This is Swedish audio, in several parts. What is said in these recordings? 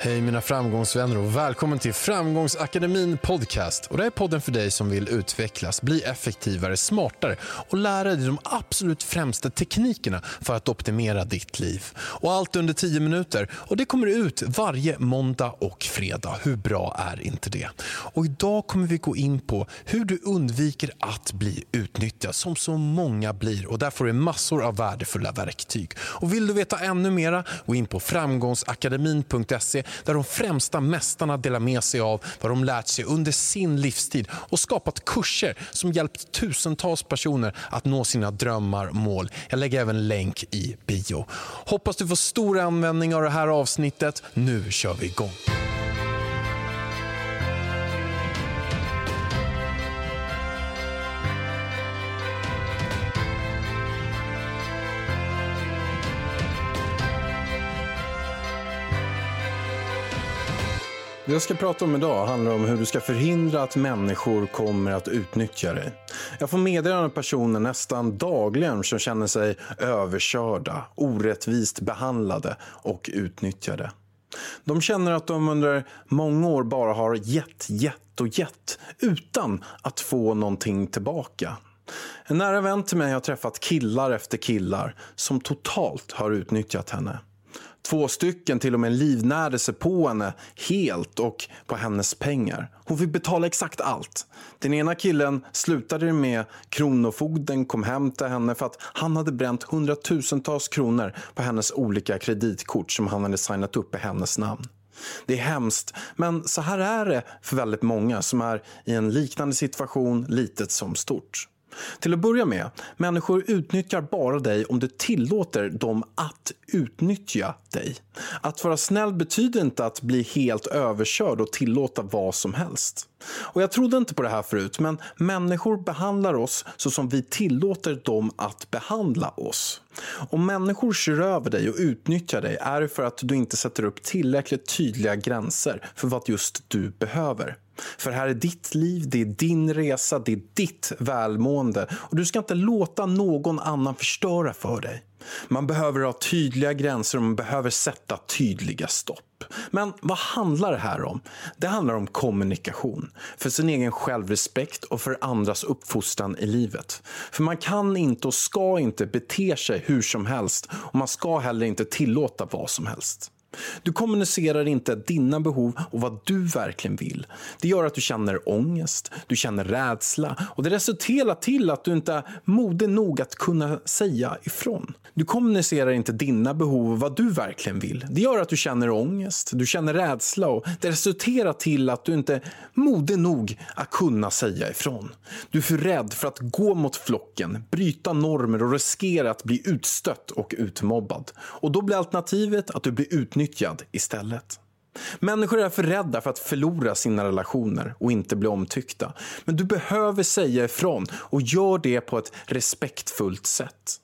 Hej mina framgångsvänner och välkommen till Framgångsakademin Podcast. Och det här är podden för dig som vill utvecklas, bli effektivare, smartare och lära dig de absolut främsta teknikerna för att optimera ditt liv. Och allt under 10 minuter. Och det kommer ut varje måndag och fredag. Hur bra är inte det? Och idag kommer vi gå in på hur du undviker att bli utnyttjad som så många blir. Och där får du massor av värdefulla verktyg. Och vill du veta ännu mera, gå in på framgångsakademin.se där de främsta mästarna delar med sig av vad de lärt sig under sin livstid och skapat kurser som hjälpt tusentals personer att nå sina drömmar och mål. Jag lägger även länk i bio. Hoppas du får stor användning av det här avsnittet. Nu kör vi igång. Jag ska prata om idag handlar om hur du ska förhindra att människor kommer att utnyttja dig. Jag får meddelanden av personer nästan dagligen som känner sig överkörda, orättvist behandlade och utnyttjade. De känner att de under många år bara har gett, gett och gett utan att få någonting tillbaka. En nära vän till mig har träffat killar efter killar som totalt har utnyttjat henne. Två stycken till och med livnärde sig på henne helt och på hennes pengar. Hon fick betala exakt allt. Den ena killen slutade med Kronofogden kom hem till henne för att han hade bränt hundratusentals kronor på hennes olika kreditkort som han hade signat upp i hennes namn. Det är hemskt, men så här är det för väldigt många som är i en liknande situation, litet som stort. Till att börja med, människor utnyttjar bara dig om du tillåter dem att utnyttja dig. Att vara snäll betyder inte att bli helt överkörd och tillåta vad som helst. Och Jag trodde inte på det här förut, men människor behandlar oss så som vi tillåter dem att behandla oss. Om människor kör över dig och utnyttjar dig är det för att du inte sätter upp tillräckligt tydliga gränser för vad just du behöver. För här är ditt liv, det är din resa, det är ditt välmående och du ska inte låta någon annan förstöra för dig. Man behöver ha tydliga gränser och man behöver sätta tydliga stopp. Men vad handlar det här om? Det handlar om kommunikation. För sin egen självrespekt och för andras uppfostran i livet. För man kan inte och ska inte bete sig hur som helst och man ska heller inte tillåta vad som helst. Du kommunicerar inte dina behov och vad du verkligen vill. Det gör att du känner ångest, du känner rädsla och det resulterar till att du inte är modig nog att kunna säga ifrån. Du kommunicerar inte dina behov och vad du verkligen vill. Det gör att du känner ångest, du känner rädsla och det resulterar till att du inte är modig nog att kunna säga ifrån. Du är för rädd för att gå mot flocken, bryta normer och riskera att bli utstött och utmobbad. Och då blir alternativet att du blir utnyttjad istället. Människor är för rädda för att förlora sina relationer och inte bli omtyckta. Men du behöver säga ifrån och gör det på ett respektfullt sätt.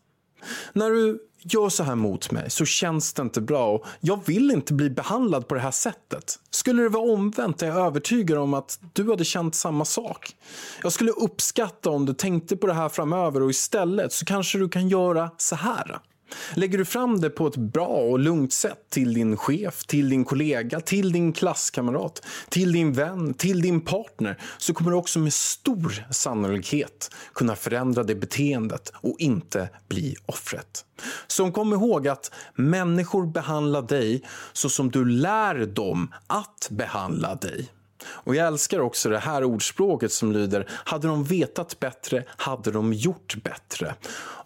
När du gör så här mot mig så känns det inte bra och jag vill inte bli behandlad på det här sättet. Skulle det vara omvänt är jag övertygad om att du hade känt samma sak. Jag skulle uppskatta om du tänkte på det här framöver och istället så kanske du kan göra så här. Lägger du fram det på ett bra och lugnt sätt till din chef, till din kollega, till din klasskamrat, till din vän, till din partner så kommer du också med stor sannolikhet kunna förändra det beteendet och inte bli offret. Så kom ihåg att människor behandlar dig så som du lär dem att behandla dig. Och jag älskar också det här ordspråket som lyder Hade de vetat bättre hade de gjort bättre.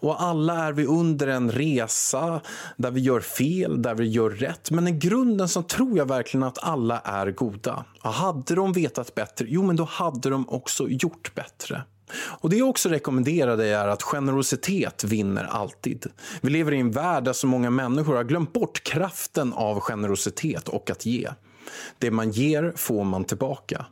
Och alla är vi under en resa där vi gör fel, där vi gör rätt. Men i grunden så tror jag verkligen att alla är goda. Och hade de vetat bättre, jo men då hade de också gjort bättre. Och Det jag också rekommenderar dig är att generositet vinner alltid. Vi lever i en värld där så många människor har glömt bort kraften av generositet och att ge. Det man ger får man tillbaka.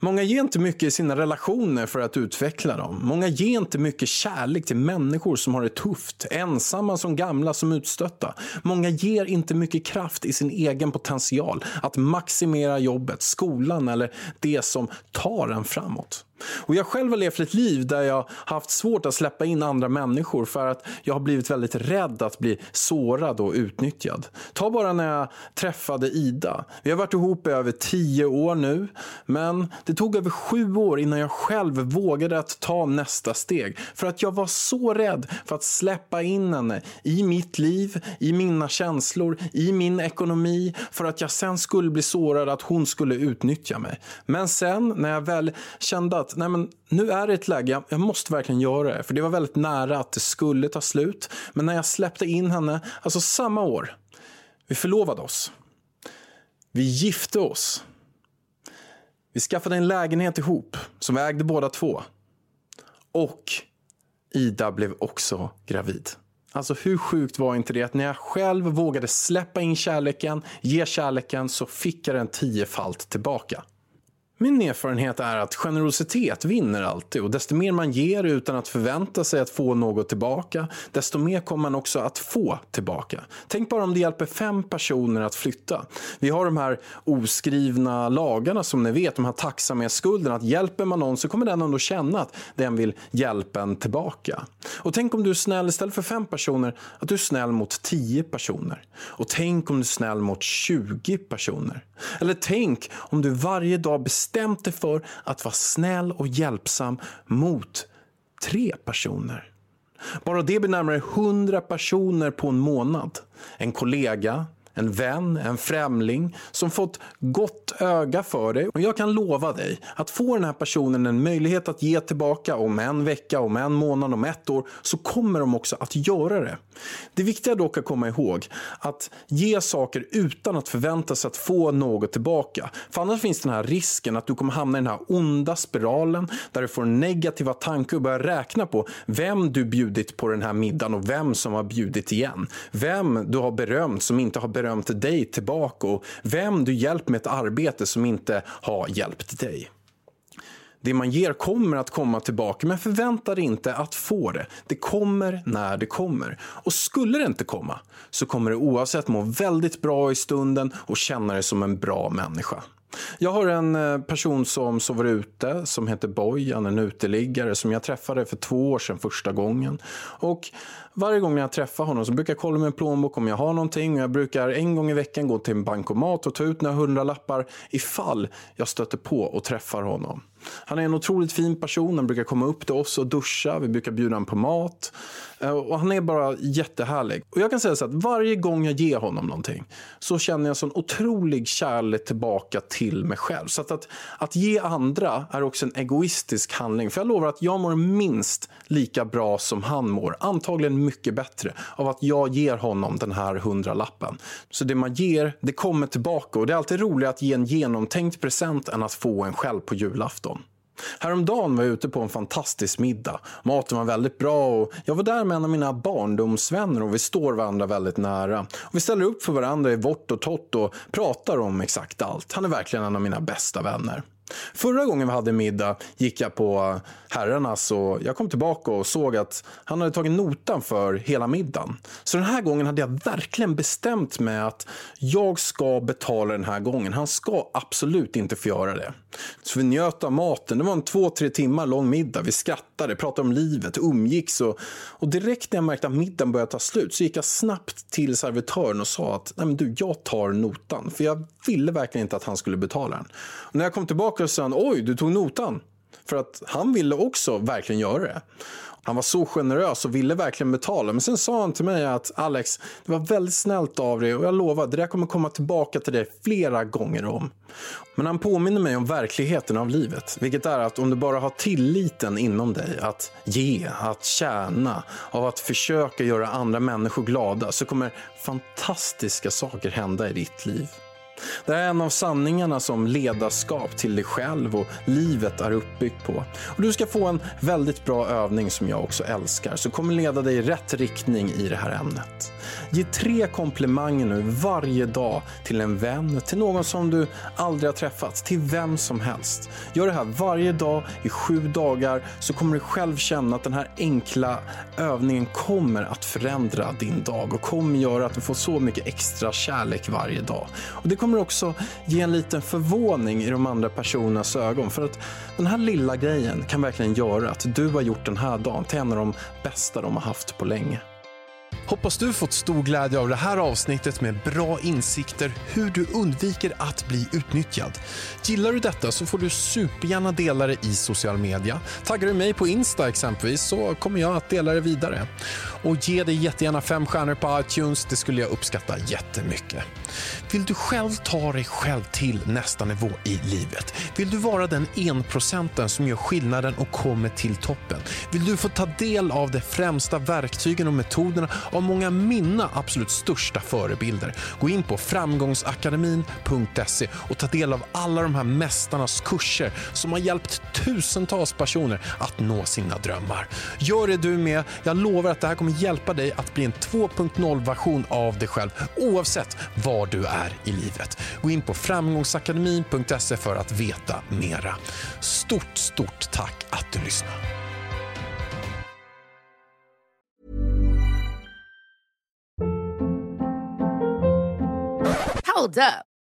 Många ger inte mycket i sina relationer för att utveckla dem. Många ger inte mycket kärlek till människor som har det tufft, ensamma som gamla som utstötta. Många ger inte mycket kraft i sin egen potential att maximera jobbet, skolan eller det som tar en framåt. Och jag själv har levt ett liv där jag haft svårt att släppa in andra människor för att jag har blivit väldigt rädd att bli sårad och utnyttjad. Ta bara när jag träffade Ida. Vi har varit ihop i över tio år nu, men det tog över sju år innan jag själv vågade att ta nästa steg. För att jag var så rädd för att släppa in henne i mitt liv, i mina känslor, i min ekonomi, för att jag sen skulle bli sårad, att hon skulle utnyttja mig. Men sen när jag väl kände att nej men, nu är det ett läge, jag, jag måste verkligen göra det. För det var väldigt nära att det skulle ta slut. Men när jag släppte in henne, alltså samma år, vi förlovade oss. Vi gifte oss. Vi skaffade en lägenhet ihop som vi ägde båda två. Och Ida blev också gravid. Alltså hur sjukt var inte det att när jag själv vågade släppa in kärleken, ge kärleken, så fick jag den tiofalt tillbaka. Min erfarenhet är att generositet vinner alltid och desto mer man ger utan att förvänta sig att få något tillbaka, desto mer kommer man också att få tillbaka. Tänk bara om det hjälper fem personer att flytta. Vi har de här oskrivna lagarna som ni vet, de här tacksamhetsskulderna. Att hjälper man någon så kommer den ändå känna att den vill hjälpa en tillbaka. Och tänk om du är snäll istället för fem personer, att du är snäll mot tio personer. Och tänk om du är snäll mot 20 personer. Eller tänk om du varje dag bestämt dig för att vara snäll och hjälpsam mot tre personer. Bara det blir närmare 100 personer på en månad. En kollega, en vän, en främling som fått gott öga för dig. Och jag kan lova dig att få den här personen en möjlighet att ge tillbaka om en vecka, om en månad, om ett år så kommer de också att göra det. Det viktiga dock att komma ihåg att ge saker utan att förvänta sig att få något tillbaka. För annars finns den här risken att du kommer hamna i den här onda spiralen där du får negativa tankar och börjar räkna på vem du bjudit på den här middagen och vem som har bjudit igen. Vem du har berömt som inte har berömt berömt dig tillbaka och vem du hjälpt med ett arbete som inte har hjälpt dig. Det man ger kommer att komma tillbaka, men förvänta dig inte att få det. Det kommer när det kommer. Och skulle det inte komma, så kommer du oavsett må väldigt bra i stunden och känna dig som en bra människa. Jag har en eh, person som sover ute som heter Bojan, en uteliggare som jag träffade för två år sedan första gången. Och varje gång jag träffar honom så brukar jag kolla min plånbok om jag har någonting. Jag brukar en gång i veckan gå till en bankomat och ta ut några hundralappar ifall jag stöter på och träffar honom. Han är en otroligt fin person. Han brukar komma upp till oss och duscha. Vi brukar bjuda honom på mat. Eh, och han är bara jättehärlig. Och jag kan säga så att varje gång jag ger honom någonting så känner jag sån otrolig kärlek tillbaka till mig själv. Så att, att, att ge andra är också en egoistisk handling. För jag lovar att jag mår minst lika bra som han mår. Antagligen mycket bättre av att jag ger honom den här hundralappen. Så det man ger, det kommer tillbaka. Och det är alltid roligare att ge en genomtänkt present än att få en själv på julafton. Häromdagen var jag ute på en fantastisk middag. Maten var väldigt bra och jag var där med en av mina barndomsvänner och vi står varandra väldigt nära. Och vi ställer upp för varandra i vårt och tott och pratar om exakt allt. Han är verkligen en av mina bästa vänner. Förra gången vi hade middag gick jag på herrarnas och jag kom tillbaka och såg att han hade tagit notan för hela middagen. Så den här gången hade jag verkligen bestämt mig att jag ska betala den här gången. Han ska absolut inte få göra det. Så vi njöt av maten. Det var en två, tre timmar lång middag. Vi skrattade, pratade om livet, umgicks och, och direkt när jag märkte att middagen började ta slut så gick jag snabbt till servitören och sa att Nej, men du, jag tar notan. För jag ville verkligen inte att han skulle betala den. Och när jag kom tillbaka så sa oj, du tog notan. För att han ville också verkligen göra det. Han var så generös och ville verkligen betala. Men sen sa han till mig att Alex, det var väldigt snällt av dig och jag lovar, det där kommer komma tillbaka till dig flera gånger om. Men han påminner mig om verkligheten av livet, vilket är att om du bara har tilliten inom dig att ge, att tjäna, av att försöka göra andra människor glada så kommer fantastiska saker hända i ditt liv. Det är en av sanningarna som ledarskap till dig själv och livet är uppbyggt på. Och du ska få en väldigt bra övning som jag också älskar, som kommer leda dig i rätt riktning i det här ämnet. Ge tre komplimanger nu varje dag till en vän, till någon som du aldrig har träffat, till vem som helst. Gör det här varje dag i sju dagar så kommer du själv känna att den här enkla övningen kommer att förändra din dag och kommer göra att du får så mycket extra kärlek varje dag. Och det kommer också ge en liten förvåning i de andra personernas ögon. För att den här lilla grejen kan verkligen göra att du har gjort den här dagen till en av de bästa de har haft på länge. Hoppas du fått stor glädje av det här avsnittet med bra insikter hur du undviker att bli utnyttjad. Gillar du detta så får du supergärna dela det i social media. Taggar du mig på Insta exempelvis så kommer jag att dela det vidare. Och ge dig jättegärna fem stjärnor på iTunes, det skulle jag uppskatta jättemycket. Vill du själv ta dig själv till nästa nivå i livet? Vill du vara den enprocenten som gör skillnaden och kommer till toppen? Vill du få ta del av de främsta verktygen och metoderna av många mina absolut största förebilder? Gå in på framgångsakademin.se och ta del av alla de här mästarnas kurser som har hjälpt tusentals personer att nå sina drömmar. Gör det du med. Jag lovar att det här kommer hjälpa dig att bli en 2.0-version av dig själv oavsett var var du är i livet. Gå in på framgångsakademin.se för att veta mera. Stort, stort tack att du lyssnar. Hold up.